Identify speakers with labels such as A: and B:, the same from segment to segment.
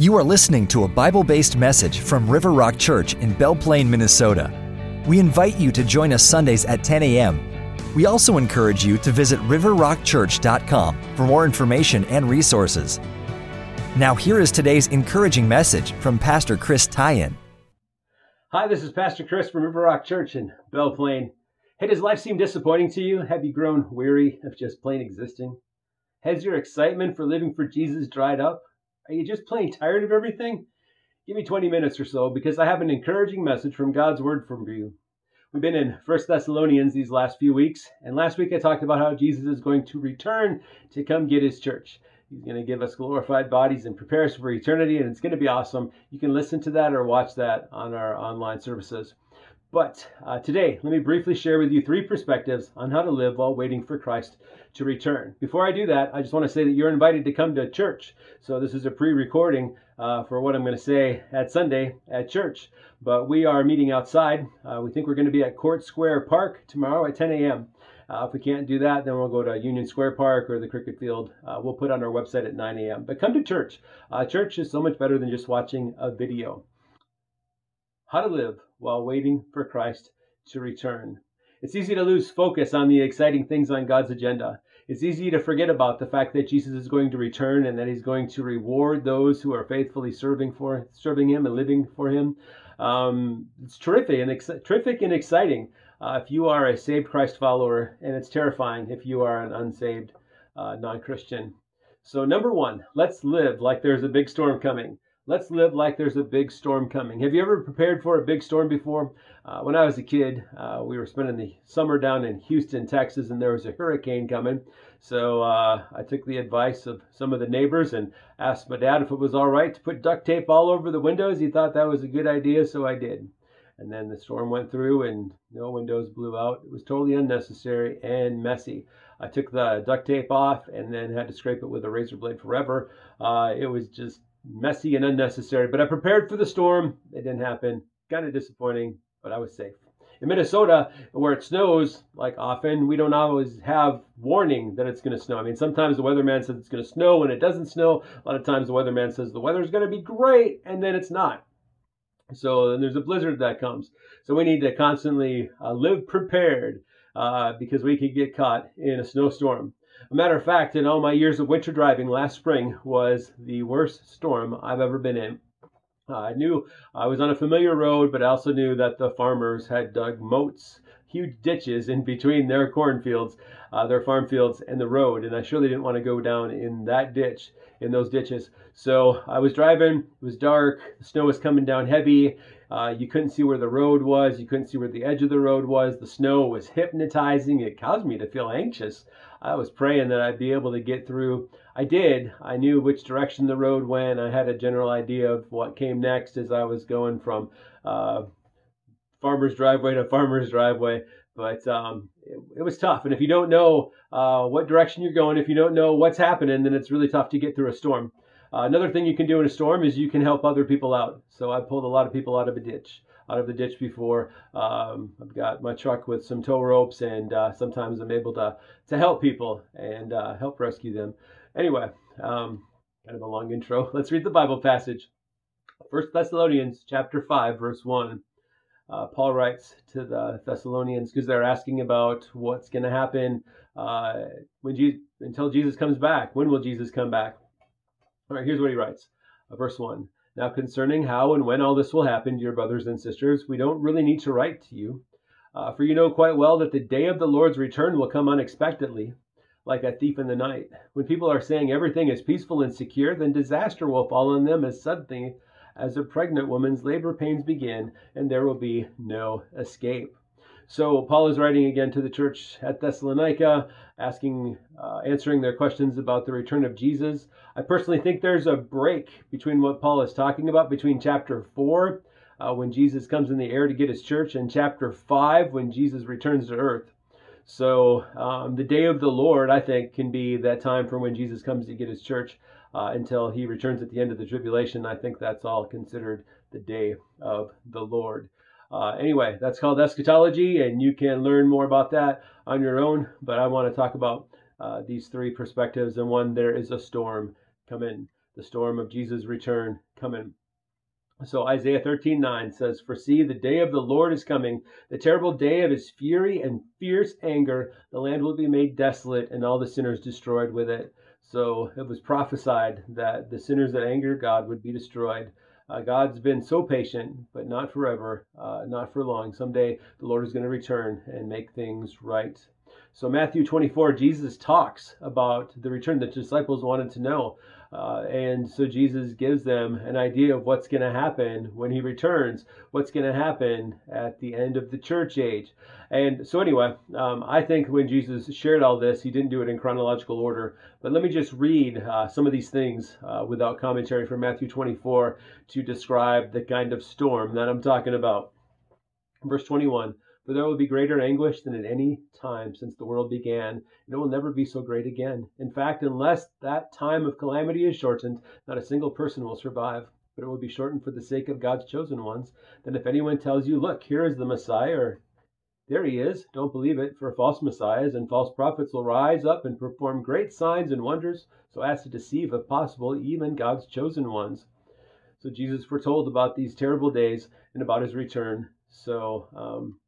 A: You are listening to a Bible based message from River Rock Church in Belle Plaine, Minnesota. We invite you to join us Sundays at 10 a.m. We also encourage you to visit riverrockchurch.com for more information and resources. Now, here is today's encouraging message from Pastor Chris Tyen.
B: Hi, this is Pastor Chris from River Rock Church in Belle Plaine. Hey, does life seem disappointing to you? Have you grown weary of just plain existing? Has your excitement for living for Jesus dried up? Are you just plain tired of everything? Give me 20 minutes or so because I have an encouraging message from God's word for you. We've been in First Thessalonians these last few weeks, and last week I talked about how Jesus is going to return to come get his church. He's going to give us glorified bodies and prepare us for eternity, and it's going to be awesome. You can listen to that or watch that on our online services. But uh, today, let me briefly share with you three perspectives on how to live while waiting for Christ to return. Before I do that, I just want to say that you're invited to come to church. So this is a pre-recording uh, for what I'm going to say at Sunday at church. But we are meeting outside. Uh, we think we're going to be at Court Square Park tomorrow at 10 a.m. Uh, if we can't do that, then we'll go to Union Square Park or the cricket field. Uh, we'll put on our website at 9 a.m. But come to church. Uh, church is so much better than just watching a video how to live while waiting for Christ to return. It's easy to lose focus on the exciting things on God's agenda. It's easy to forget about the fact that Jesus is going to return and that he's going to reward those who are faithfully serving for serving him and living for him. Um, it's terrific and ex- terrific and exciting uh, if you are a saved Christ follower, and it's terrifying if you are an unsaved uh, non-Christian. So number one, let's live like there's a big storm coming. Let's live like there's a big storm coming. Have you ever prepared for a big storm before? Uh, when I was a kid, uh, we were spending the summer down in Houston, Texas, and there was a hurricane coming. So uh, I took the advice of some of the neighbors and asked my dad if it was all right to put duct tape all over the windows. He thought that was a good idea, so I did. And then the storm went through and no windows blew out. It was totally unnecessary and messy. I took the duct tape off and then had to scrape it with a razor blade forever. Uh, it was just messy and unnecessary, but I prepared for the storm. It didn't happen. Kind of disappointing, but I was safe. In Minnesota, where it snows, like often, we don't always have warning that it's going to snow. I mean, sometimes the weatherman says it's going to snow and it doesn't snow. A lot of times the weatherman says the weather's going to be great and then it's not. So then there's a blizzard that comes. So we need to constantly uh, live prepared uh, because we could get caught in a snowstorm. A matter of fact, in all my years of winter driving, last spring was the worst storm I've ever been in. I knew I was on a familiar road, but I also knew that the farmers had dug moats, huge ditches in between their cornfields, uh, their farm fields, and the road. And I surely didn't want to go down in that ditch, in those ditches. So I was driving, it was dark, the snow was coming down heavy, uh, you couldn't see where the road was. You couldn't see where the edge of the road was. The snow was hypnotizing. It caused me to feel anxious. I was praying that I'd be able to get through. I did. I knew which direction the road went. I had a general idea of what came next as I was going from uh, farmer's driveway to farmer's driveway. But um, it, it, was tough. And if you don't know uh, what direction you're going, if you don't know what's happening, then it's really tough to get through a storm. Uh, another thing you can do in a storm is you can help other people out. So I pulled a lot of people out of a ditch, out of the ditch before. Um, I've got my truck with some tow ropes, and uh, sometimes I'm able to to help people and uh, help rescue them. Anyway, um, kind of a long intro. Let's read the Bible passage. First Thessalonians chapter five, verse one. Uh, Paul writes to the Thessalonians because they're asking about what's going to happen uh, when Jesus, until Jesus comes back. When will Jesus come back? All right, here's what he writes. Uh, verse 1. Now, concerning how and when all this will happen, dear brothers and sisters, we don't really need to write to you, uh, for you know quite well that the day of the Lord's return will come unexpectedly, like a thief in the night. When people are saying everything is peaceful and secure, then disaster will fall on them as suddenly as a pregnant woman's labor pains begin, and there will be no escape. So Paul is writing again to the church at Thessalonica, asking, uh, answering their questions about the return of Jesus. I personally think there's a break between what Paul is talking about between chapter four, uh, when Jesus comes in the air to get his church, and chapter five, when Jesus returns to earth. So um, the day of the Lord, I think, can be that time from when Jesus comes to get his church uh, until he returns at the end of the tribulation. I think that's all considered the day of the Lord. Uh, anyway, that's called eschatology, and you can learn more about that on your own. But I want to talk about uh, these three perspectives. And one, there is a storm coming, the storm of Jesus' return coming. So Isaiah 13 9 says, For see, the day of the Lord is coming, the terrible day of his fury and fierce anger. The land will be made desolate, and all the sinners destroyed with it. So it was prophesied that the sinners that anger God would be destroyed. Uh, God's been so patient, but not forever, uh, not for long. Someday the Lord is going to return and make things right. So, Matthew 24, Jesus talks about the return that disciples wanted to know. Uh, and so Jesus gives them an idea of what's going to happen when he returns, what's going to happen at the end of the church age. And so, anyway, um, I think when Jesus shared all this, he didn't do it in chronological order. But let me just read uh, some of these things uh, without commentary from Matthew 24 to describe the kind of storm that I'm talking about. Verse 21. For there will be greater anguish than at any time since the world began, and it will never be so great again. In fact, unless that time of calamity is shortened, not a single person will survive. But it will be shortened for the sake of God's chosen ones. Then, if anyone tells you, Look, here is the Messiah, or there he is, don't believe it, for false messiahs and false prophets will rise up and perform great signs and wonders so as to deceive, if possible, even God's chosen ones. So, Jesus foretold about these terrible days and about his return. So, um,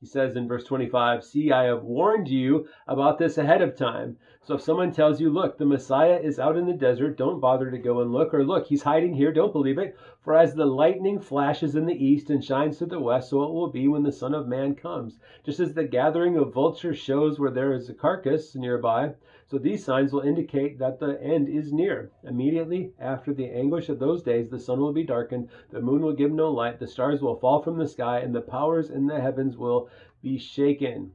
B: he says in verse 25, See, I have warned you about this ahead of time. So if someone tells you, Look, the Messiah is out in the desert, don't bother to go and look, or Look, he's hiding here, don't believe it. For as the lightning flashes in the east and shines to the west, so it will be when the Son of Man comes. Just as the gathering of vultures shows where there is a carcass nearby, so these signs will indicate that the end is near. Immediately after the anguish of those days, the sun will be darkened, the moon will give no light, the stars will fall from the sky, and the powers in the heavens will be shaken.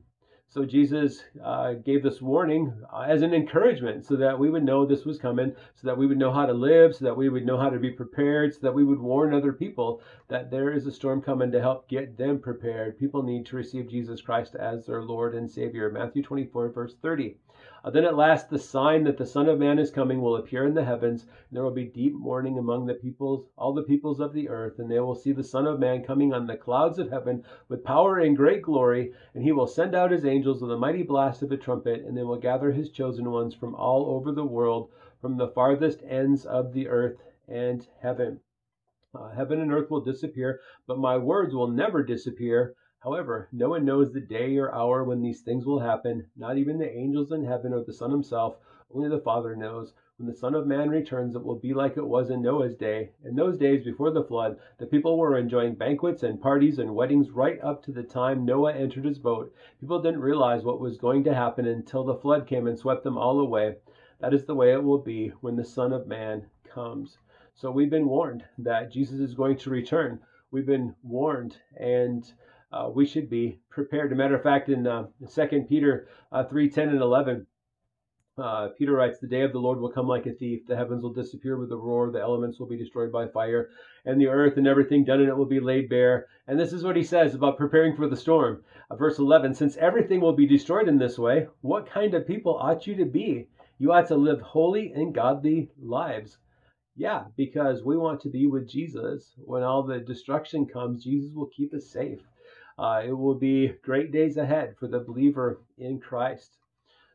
B: So Jesus uh, gave this warning uh, as an encouragement so that we would know this was coming, so that we would know how to live, so that we would know how to be prepared, so that we would warn other people that there is a storm coming to help get them prepared. People need to receive Jesus Christ as their Lord and Savior. Matthew 24, verse 30. Uh, then at last the sign that the Son of Man is coming will appear in the heavens, and there will be deep mourning among the peoples, all the peoples of the earth, and they will see the Son of Man coming on the clouds of heaven with power and great glory, and he will send out his angels with a mighty blast of a trumpet, and they will gather his chosen ones from all over the world, from the farthest ends of the earth and heaven. Uh, heaven and earth will disappear, but my words will never disappear. However, no one knows the day or hour when these things will happen, not even the angels in heaven or the Son himself. Only the Father knows. When the Son of Man returns, it will be like it was in Noah's day. In those days before the flood, the people were enjoying banquets and parties and weddings right up to the time Noah entered his boat. People didn't realize what was going to happen until the flood came and swept them all away. That is the way it will be when the Son of Man comes. So we've been warned that Jesus is going to return. We've been warned and uh, we should be prepared. As a matter of fact, in uh, Second Peter uh, three ten and eleven. Uh, Peter writes, The day of the Lord will come like a thief. The heavens will disappear with a roar. The elements will be destroyed by fire. And the earth and everything done in it will be laid bare. And this is what he says about preparing for the storm. Uh, verse 11 Since everything will be destroyed in this way, what kind of people ought you to be? You ought to live holy and godly lives. Yeah, because we want to be with Jesus. When all the destruction comes, Jesus will keep us safe. Uh, it will be great days ahead for the believer in Christ.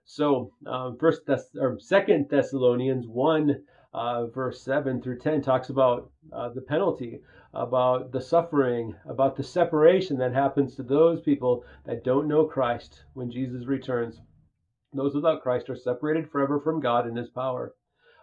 B: So, um, First Thess- or Second Thessalonians one uh, verse seven through ten talks about uh, the penalty, about the suffering, about the separation that happens to those people that don't know Christ when Jesus returns. Those without Christ are separated forever from God and His power.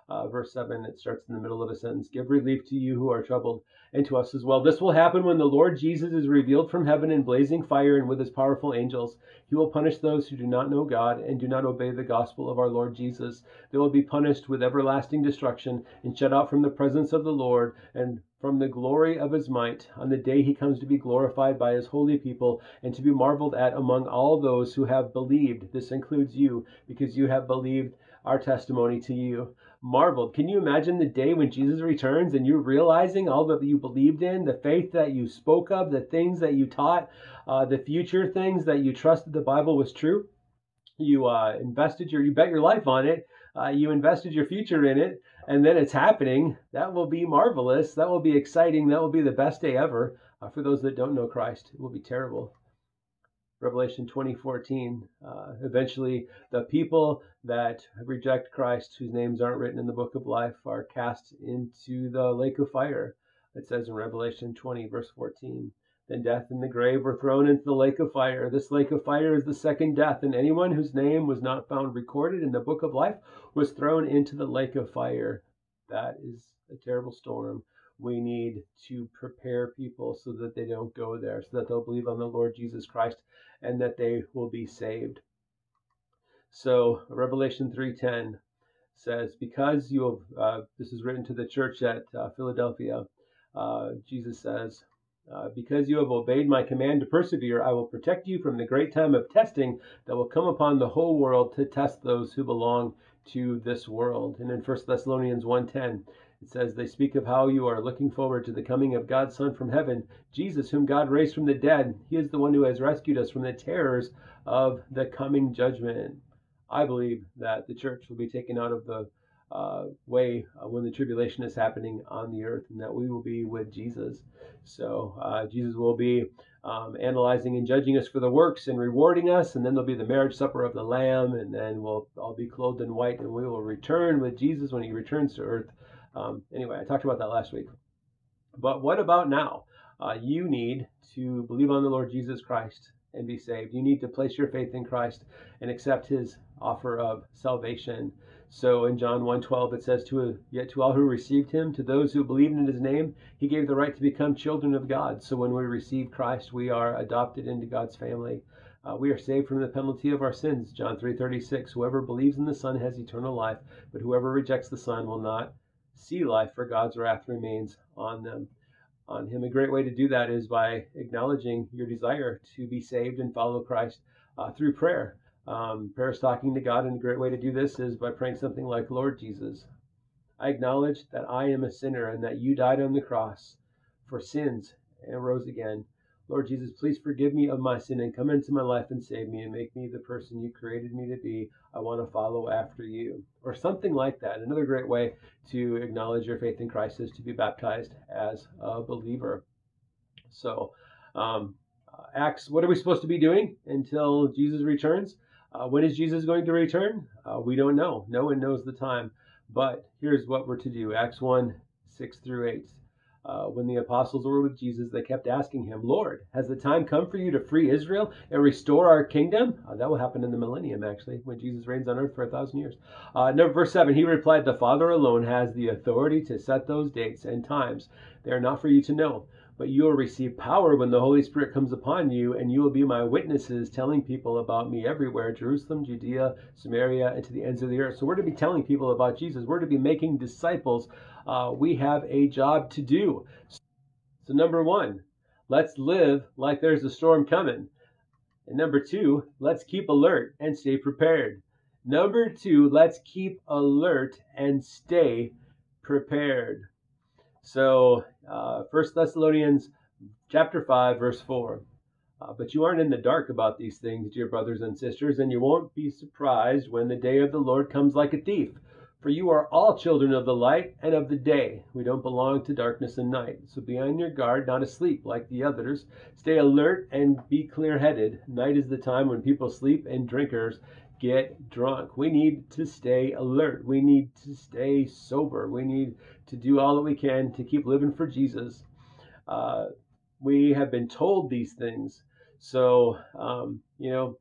B: Uh, verse 7, it starts in the middle of a sentence Give relief to you who are troubled, and to us as well. This will happen when the Lord Jesus is revealed from heaven in blazing fire and with his powerful angels. He will punish those who do not know God and do not obey the gospel of our Lord Jesus. They will be punished with everlasting destruction and shut out from the presence of the Lord and from the glory of his might on the day he comes to be glorified by his holy people and to be marveled at among all those who have believed. This includes you, because you have believed our testimony to you marveled. Can you imagine the day when Jesus returns and you're realizing all that you believed in, the faith that you spoke of, the things that you taught, uh, the future things that you trusted the Bible was true? You uh, invested your, you bet your life on it. Uh, you invested your future in it, and then it's happening. That will be marvelous. That will be exciting. That will be the best day ever. Uh, for those that don't know Christ, it will be terrible. Revelation 20:14. Uh, eventually, the people that reject Christ, whose names aren't written in the book of life, are cast into the lake of fire. It says in Revelation 20, verse 14. Then death and the grave were thrown into the lake of fire. This lake of fire is the second death, and anyone whose name was not found recorded in the book of life was thrown into the lake of fire. That is a terrible storm we need to prepare people so that they don't go there, so that they'll believe on the Lord Jesus Christ and that they will be saved. So Revelation 3:10 says, "Because you have uh, this is written to the church at uh, Philadelphia, uh, Jesus says, uh, because you have obeyed my command to persevere, I will protect you from the great time of testing that will come upon the whole world to test those who belong to this world." And in 1 Thessalonians 1:10, it says they speak of how you are looking forward to the coming of God's Son from heaven, Jesus, whom God raised from the dead. He is the one who has rescued us from the terrors of the coming judgment. I believe that the church will be taken out of the uh, way uh, when the tribulation is happening on the earth, and that we will be with Jesus. So uh, Jesus will be um, analyzing and judging us for the works and rewarding us, and then there'll be the marriage supper of the Lamb, and then we'll all be clothed in white, and we will return with Jesus when He returns to earth um, anyway, I talked about that last week. But what about now? Uh, you need to believe on the Lord Jesus Christ and be saved. You need to place your faith in Christ and accept his offer of salvation. So in John 1:12 it says to yet to all who received him to those who believed in his name he gave the right to become children of God. So when we receive Christ we are adopted into God's family. Uh, we are saved from the penalty of our sins. John 3:36 whoever believes in the son has eternal life but whoever rejects the son will not see life, for God's wrath remains on them. On him, a great way to do that is by acknowledging your desire to be saved and follow Christ uh, through prayer. Um, prayer is talking to God, and a great way to do this is by praying something like, "Lord Jesus, I acknowledge that I am a sinner and that you died on the cross for sins and rose again." Lord Jesus, please forgive me of my sin and come into my life and save me and make me the person you created me to be. I want to follow after you. Or something like that. Another great way to acknowledge your faith in Christ is to be baptized as a believer. So, um, uh, Acts, what are we supposed to be doing until Jesus returns? Uh, when is Jesus going to return? Uh, we don't know. No one knows the time. But here's what we're to do Acts 1 6 through 8. Uh, when the apostles were with Jesus, they kept asking him, Lord, has the time come for you to free Israel and restore our kingdom? Uh, that will happen in the millennium, actually, when Jesus reigns on earth for a thousand years. Uh, number, verse 7, he replied, The Father alone has the authority to set those dates and times. They are not for you to know. But you will receive power when the Holy Spirit comes upon you, and you will be my witnesses, telling people about me everywhere Jerusalem, Judea, Samaria, and to the ends of the earth. So we're to be telling people about Jesus. We're to be making disciples. Uh, we have a job to do. So, number one, let's live like there's a storm coming. And number two, let's keep alert and stay prepared. Number two, let's keep alert and stay prepared. So, uh, First uh, Thessalonians chapter 5, verse 4. Uh, but you aren't in the dark about these things, dear brothers and sisters, and you won't be surprised when the day of the Lord comes like a thief. For you are all children of the light and of the day. We don't belong to darkness and night. So be on your guard, not asleep like the others. Stay alert and be clear headed. Night is the time when people sleep and drinkers get drunk. We need to stay alert. We need to stay sober. We need to do all that we can to keep living for Jesus. Uh, we have been told these things. So, um, you know,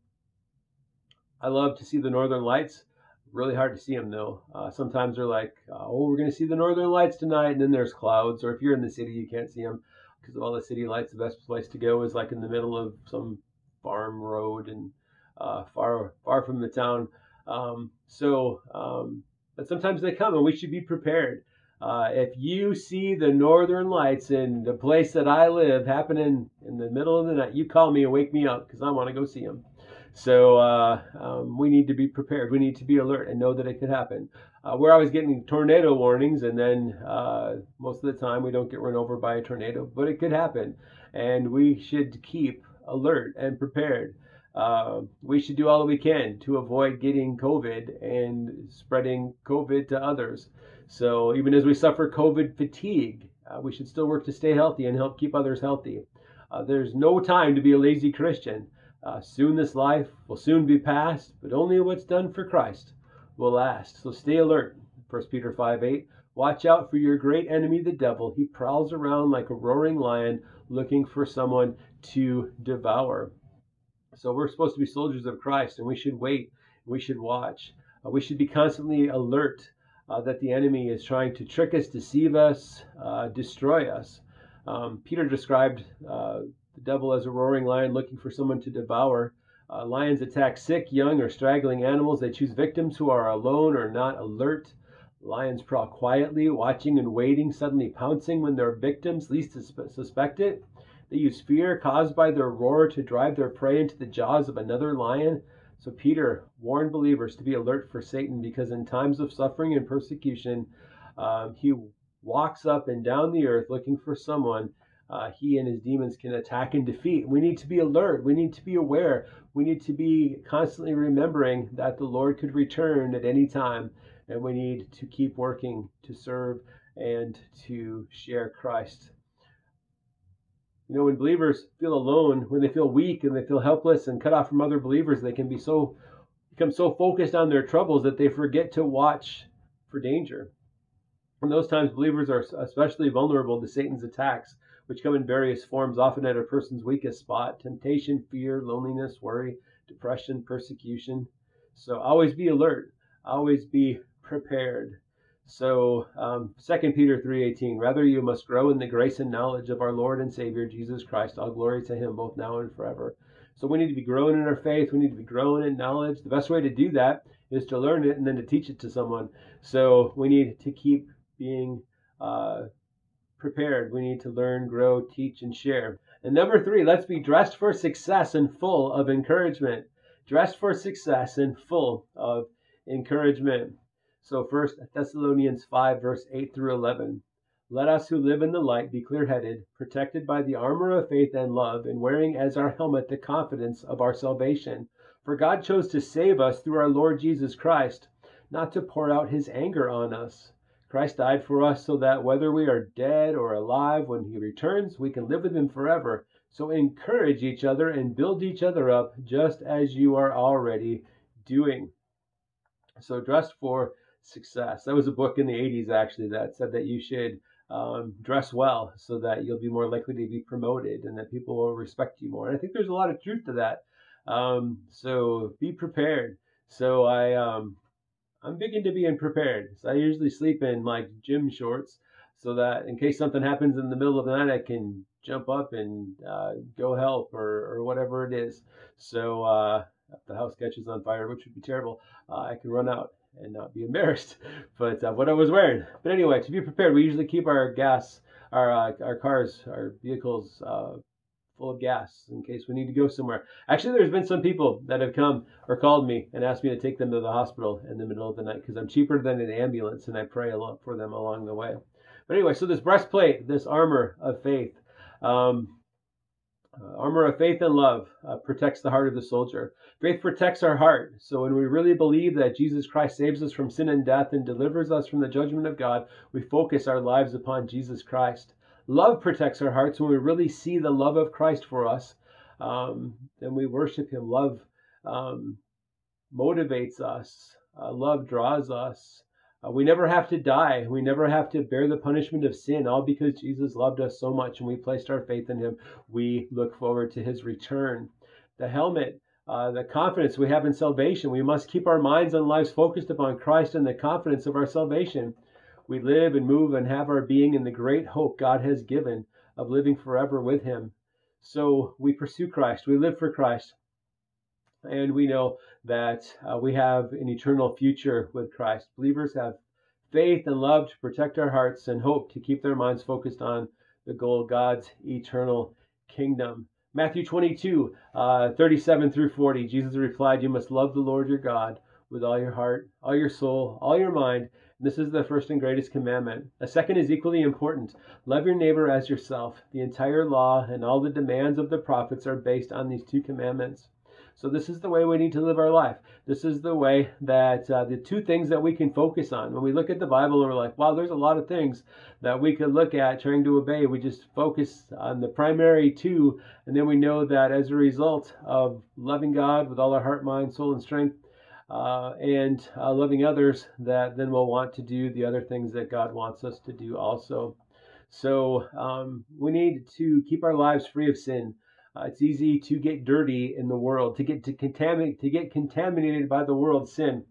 B: I love to see the northern lights. Really hard to see them though. Uh, sometimes they're like, uh, oh, we're going to see the northern lights tonight, and then there's clouds. Or if you're in the city, you can't see them because of all the city lights. The best place to go is like in the middle of some farm road and uh, far far from the town. Um, so, um, but sometimes they come, and we should be prepared. Uh, if you see the northern lights in the place that I live happening in the middle of the night, you call me and wake me up because I want to go see them. So uh, um, we need to be prepared. We need to be alert and know that it could happen. Uh, we're always getting tornado warnings, and then uh, most of the time we don't get run over by a tornado, but it could happen. And we should keep alert and prepared uh, we should do all that we can to avoid getting COVID and spreading COVID to others. So even as we suffer COVID fatigue, uh, we should still work to stay healthy and help keep others healthy. Uh, there's no time to be a lazy Christian. Uh, soon this life will soon be past, but only what's done for Christ will last. So stay alert. 1 Peter 5 8. Watch out for your great enemy, the devil. He prowls around like a roaring lion looking for someone to devour. So we're supposed to be soldiers of Christ, and we should wait, we should watch, uh, we should be constantly alert uh, that the enemy is trying to trick us, deceive us, uh, destroy us. Um, Peter described uh, the devil as a roaring lion looking for someone to devour. Uh, lions attack sick, young, or straggling animals. They choose victims who are alone or not alert. Lions prowl quietly, watching and waiting, suddenly pouncing when their victims least suspect it. They use fear caused by their roar to drive their prey into the jaws of another lion. So Peter warned believers to be alert for Satan because in times of suffering and persecution, um, he walks up and down the earth looking for someone uh, he and his demons can attack and defeat. We need to be alert. We need to be aware. We need to be constantly remembering that the Lord could return at any time, and we need to keep working to serve and to share Christ you know, when believers feel alone, when they feel weak and they feel helpless and cut off from other believers, they can be so become so focused on their troubles that they forget to watch for danger. In those times, believers are especially vulnerable to Satan's attacks, which come in various forms, often at a person's weakest spot temptation, fear, loneliness, worry, depression, persecution. So always be alert, always be prepared. So, um, Second Peter three eighteen. Rather, you must grow in the grace and knowledge of our Lord and Savior Jesus Christ. All glory to Him, both now and forever. So we need to be growing in our faith. We need to be growing in knowledge. The best way to do that is to learn it and then to teach it to someone. So we need to keep being uh, prepared. We need to learn, grow, teach, and share. And number three, let's be dressed for success and full of encouragement. Dressed for success and full of encouragement. So, first Thessalonians 5, verse 8 through 11. Let us who live in the light be clear headed, protected by the armor of faith and love, and wearing as our helmet the confidence of our salvation. For God chose to save us through our Lord Jesus Christ, not to pour out his anger on us. Christ died for us so that whether we are dead or alive, when he returns, we can live with him forever. So encourage each other and build each other up, just as you are already doing. So, dressed for success. There was a book in the 80s actually that said that you should um, dress well so that you'll be more likely to be promoted and that people will respect you more. And I think there's a lot of truth to that. Um, so be prepared. So I um, I'm big into being prepared. So I usually sleep in like gym shorts so that in case something happens in the middle of the night, I can jump up and uh, go help or, or whatever it is. So uh, if the house catches on fire, which would be terrible, uh, I can run out and not be embarrassed. But uh, what I was wearing. But anyway, to be prepared, we usually keep our gas, our uh, our cars, our vehicles uh, full of gas in case we need to go somewhere. Actually, there's been some people that have come or called me and asked me to take them to the hospital in the middle of the night because I'm cheaper than an ambulance, and I pray a lot for them along the way. But anyway, so this breastplate, this armor of faith. Um, uh, armor of faith and love uh, protects the heart of the soldier. Faith protects our heart. So when we really believe that Jesus Christ saves us from sin and death and delivers us from the judgment of God, we focus our lives upon Jesus Christ. Love protects our hearts when we really see the love of Christ for us. Um, then we worship Him. Love um, motivates us. Uh, love draws us. Uh, we never have to die. We never have to bear the punishment of sin, all because Jesus loved us so much and we placed our faith in him. We look forward to his return. The helmet, uh, the confidence we have in salvation. We must keep our minds and lives focused upon Christ and the confidence of our salvation. We live and move and have our being in the great hope God has given of living forever with him. So we pursue Christ. We live for Christ and we know that uh, we have an eternal future with Christ. Believers have faith and love to protect our hearts and hope to keep their minds focused on the goal of God's eternal kingdom. Matthew 22, uh, 37 through 40, Jesus replied, You must love the Lord your God with all your heart, all your soul, all your mind. This is the first and greatest commandment. A second is equally important. Love your neighbor as yourself. The entire law and all the demands of the prophets are based on these two commandments. So, this is the way we need to live our life. This is the way that uh, the two things that we can focus on. When we look at the Bible, we're like, wow, there's a lot of things that we could look at trying to obey. We just focus on the primary two, and then we know that as a result of loving God with all our heart, mind, soul, and strength, uh, and uh, loving others, that then we'll want to do the other things that God wants us to do also. So um, we need to keep our lives free of sin. Uh, it's easy to get dirty in the world, to get to contaminate, to get contaminated by the world's sin.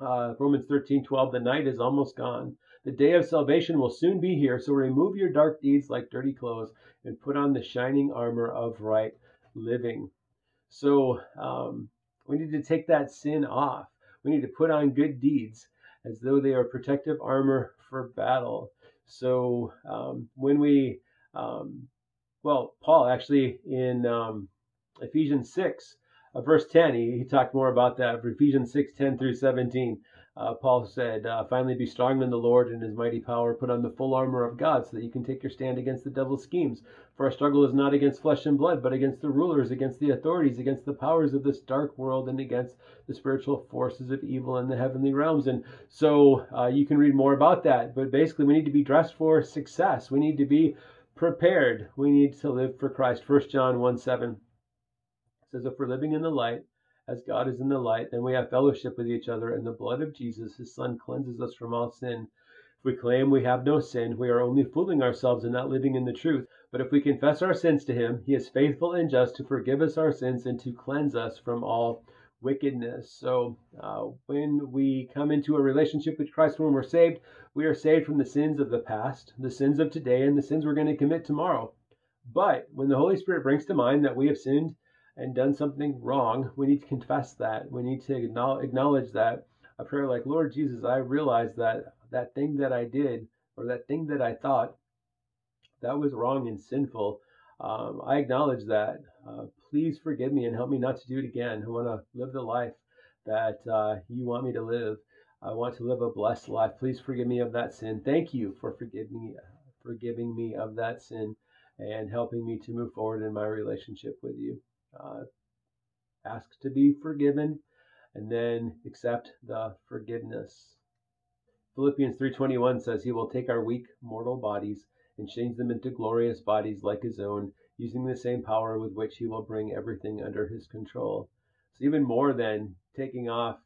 B: Uh, Romans 13, 12, the night is almost gone. The day of salvation will soon be here, so remove your dark deeds like dirty clothes and put on the shining armor of right living. So um, we need to take that sin off. We need to put on good deeds as though they are protective armor for battle. So um, when we um, well, Paul actually in um, Ephesians 6, uh, verse 10, he, he, talked more about that. For Ephesians 6, 10 through 17, uh, Paul said, uh, Finally, be strong in the Lord and his mighty power. Put on the full armor of God so that you can take your stand against the devil's schemes. For our struggle is not against flesh and blood, but against the rulers, against the authorities, against the powers of this dark world, and against the spiritual forces of evil in the heavenly realms. And so uh, you can read more about that. But basically, we need to be dressed for success. We need to be prepared. We need to live for Christ. 1 John 1 7 says, If we're living in the light, as God is in the light, then we have fellowship with each other, and the blood of Jesus, his Son, cleanses us from all sin. If we claim we have no sin, we are only fooling ourselves and not living in the truth. But if we confess our sins to him, he is faithful and just to forgive us our sins and to cleanse us from all wickedness. So uh, when we come into a relationship with Christ, when we're saved, we are saved from the sins of the past, the sins of today, and the sins we're going to commit tomorrow. But when the Holy Spirit brings to mind that we have sinned and done something wrong, we need to confess that. We need to acknowledge that. A prayer like, Lord Jesus, I realize that that thing that I did or that thing that I thought that was wrong and sinful. Um, I acknowledge that. Uh, please forgive me and help me not to do it again. I want to live the life that uh, you want me to live. I want to live a blessed life. Please forgive me of that sin. Thank you for forgiving me, forgiving me of that sin and helping me to move forward in my relationship with you. Uh, ask to be forgiven and then accept the forgiveness. Philippians 3:21 says he will take our weak mortal bodies and change them into glorious bodies like his own using the same power with which he will bring everything under his control. So, even more than taking off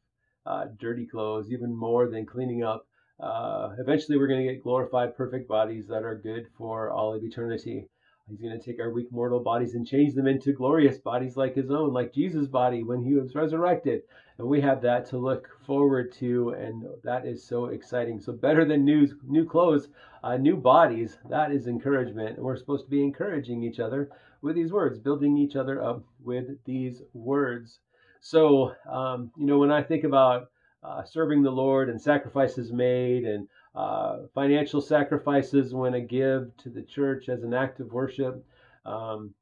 B: uh, dirty clothes, even more than cleaning up, uh, eventually we're going to get glorified, perfect bodies that are good for all of eternity. He's going to take our weak mortal bodies and change them into glorious bodies like his own, like Jesus' body when he was resurrected. And we have that to look forward to, and that is so exciting. So, better than new, new clothes, uh, new bodies, that is encouragement. And we're supposed to be encouraging each other with these words, building each other up with these words. So, um, you know, when I think about uh, serving the Lord and sacrifices made and uh, financial sacrifices when I give to the church as an act of worship. Um,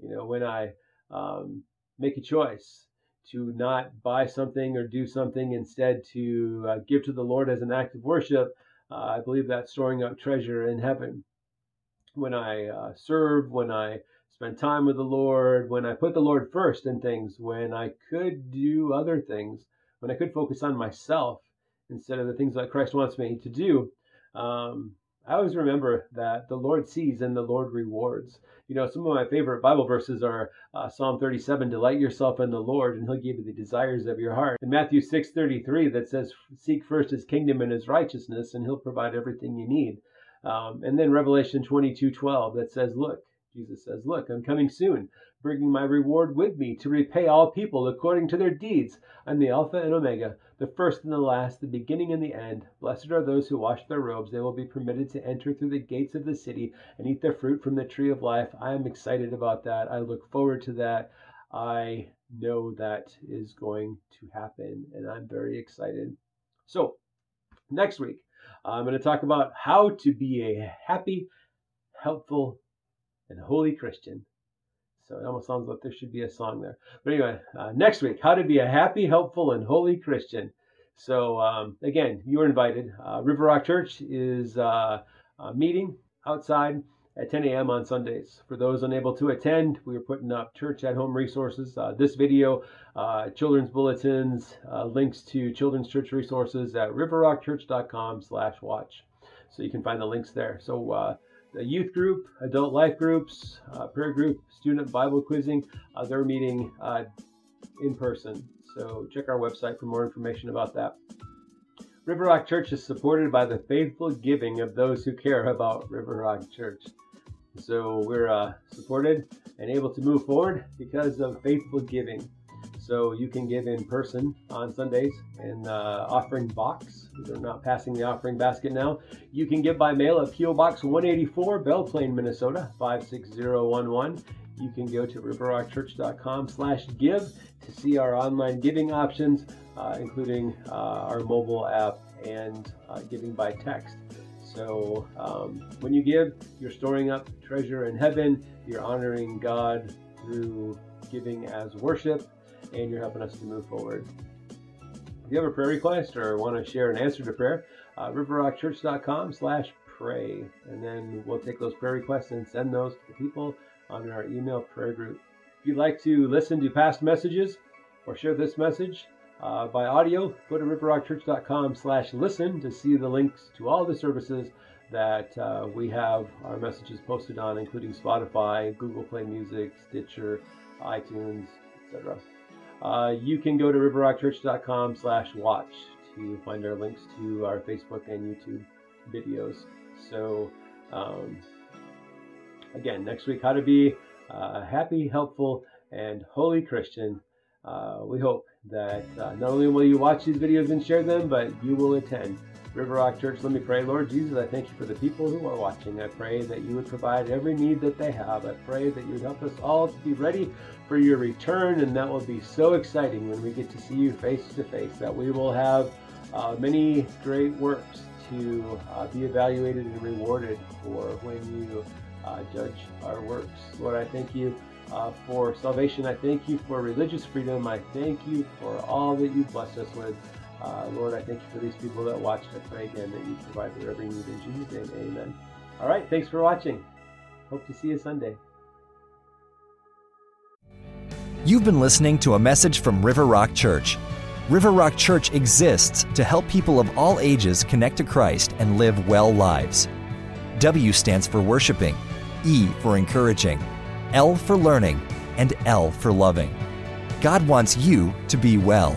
B: you know, when I um, make a choice to not buy something or do something, instead to uh, give to the Lord as an act of worship, uh, I believe that's storing up treasure in heaven. When I uh, serve, when I spend time with the Lord, when I put the Lord first in things, when I could do other things, when I could focus on myself instead of the things that Christ wants me to do. Um, I always remember that the Lord sees and the Lord rewards. You know, some of my favorite Bible verses are uh, Psalm 37, delight yourself in the Lord, and he'll give you the desires of your heart. And Matthew 6, 33, that says, seek first his kingdom and his righteousness, and he'll provide everything you need. Um, and then Revelation 22, 12, that says, look, Jesus says, look, I'm coming soon bringing my reward with me to repay all people according to their deeds. I'm the Alpha and Omega, the first and the last, the beginning and the end. Blessed are those who wash their robes. They will be permitted to enter through the gates of the city and eat the fruit from the tree of life. I am excited about that. I look forward to that. I know that is going to happen, and I'm very excited. So, next week, I'm going to talk about how to be a happy, helpful, and holy Christian. So it almost sounds like there should be a song there. But anyway, uh, next week, how to be a happy, helpful, and holy Christian. So um, again, you are invited. Uh, River Rock Church is uh, uh meeting outside at 10 a.m. on Sundays. For those unable to attend, we are putting up church at home resources. Uh, this video, uh, children's bulletins, links to children's church resources at riverrockchurch.com/watch. So you can find the links there. So the youth group, adult life groups, uh, prayer group, student Bible quizzing. Uh, they're meeting uh, in person. So check our website for more information about that. River Rock Church is supported by the faithful giving of those who care about River Rock Church. So we're uh, supported and able to move forward because of faithful giving. So you can give in person on Sundays in the uh, offering box. They're not passing the offering basket now. You can give by mail at P.O. Box 184, Belle Plaine, Minnesota 56011. You can go to riverrockchurch.com slash give to see our online giving options, uh, including uh, our mobile app and uh, giving by text. So um, when you give, you're storing up treasure in heaven. You're honoring God through giving as worship and you're helping us to move forward. If you have a prayer request or want to share an answer to prayer, uh, riverrockchurch.com slash pray. And then we'll take those prayer requests and send those to the people on our email prayer group. If you'd like to listen to past messages or share this message uh, by audio, go to riverrockchurch.com slash listen to see the links to all the services that uh, we have our messages posted on, including Spotify, Google Play Music, Stitcher, iTunes, etc. Uh, you can go to riverrockchurch.com slash watch to find our links to our Facebook and YouTube videos. So, um, again, next week, how to be a uh, happy, helpful, and holy Christian. Uh, we hope that uh, not only will you watch these videos and share them, but you will attend River Rock Church, let me pray. Lord Jesus, I thank you for the people who are watching. I pray that you would provide every need that they have. I pray that you would help us all to be ready for your return, and that will be so exciting when we get to see you face to face, that we will have uh, many great works to uh, be evaluated and rewarded for when you uh, judge our works. Lord, I thank you. Uh, for salvation. I thank you for religious freedom. I thank you for all that you bless us with. Uh, Lord, I thank you for these people that watch. I pray again that you provide their every need in Jesus' name. Amen. All right, thanks for watching. Hope to see you Sunday.
A: You've been listening to a message from River Rock Church. River Rock Church exists to help people of all ages connect to Christ and live well lives. W stands for worshiping, E for encouraging, L for learning, and L for loving. God wants you to be well.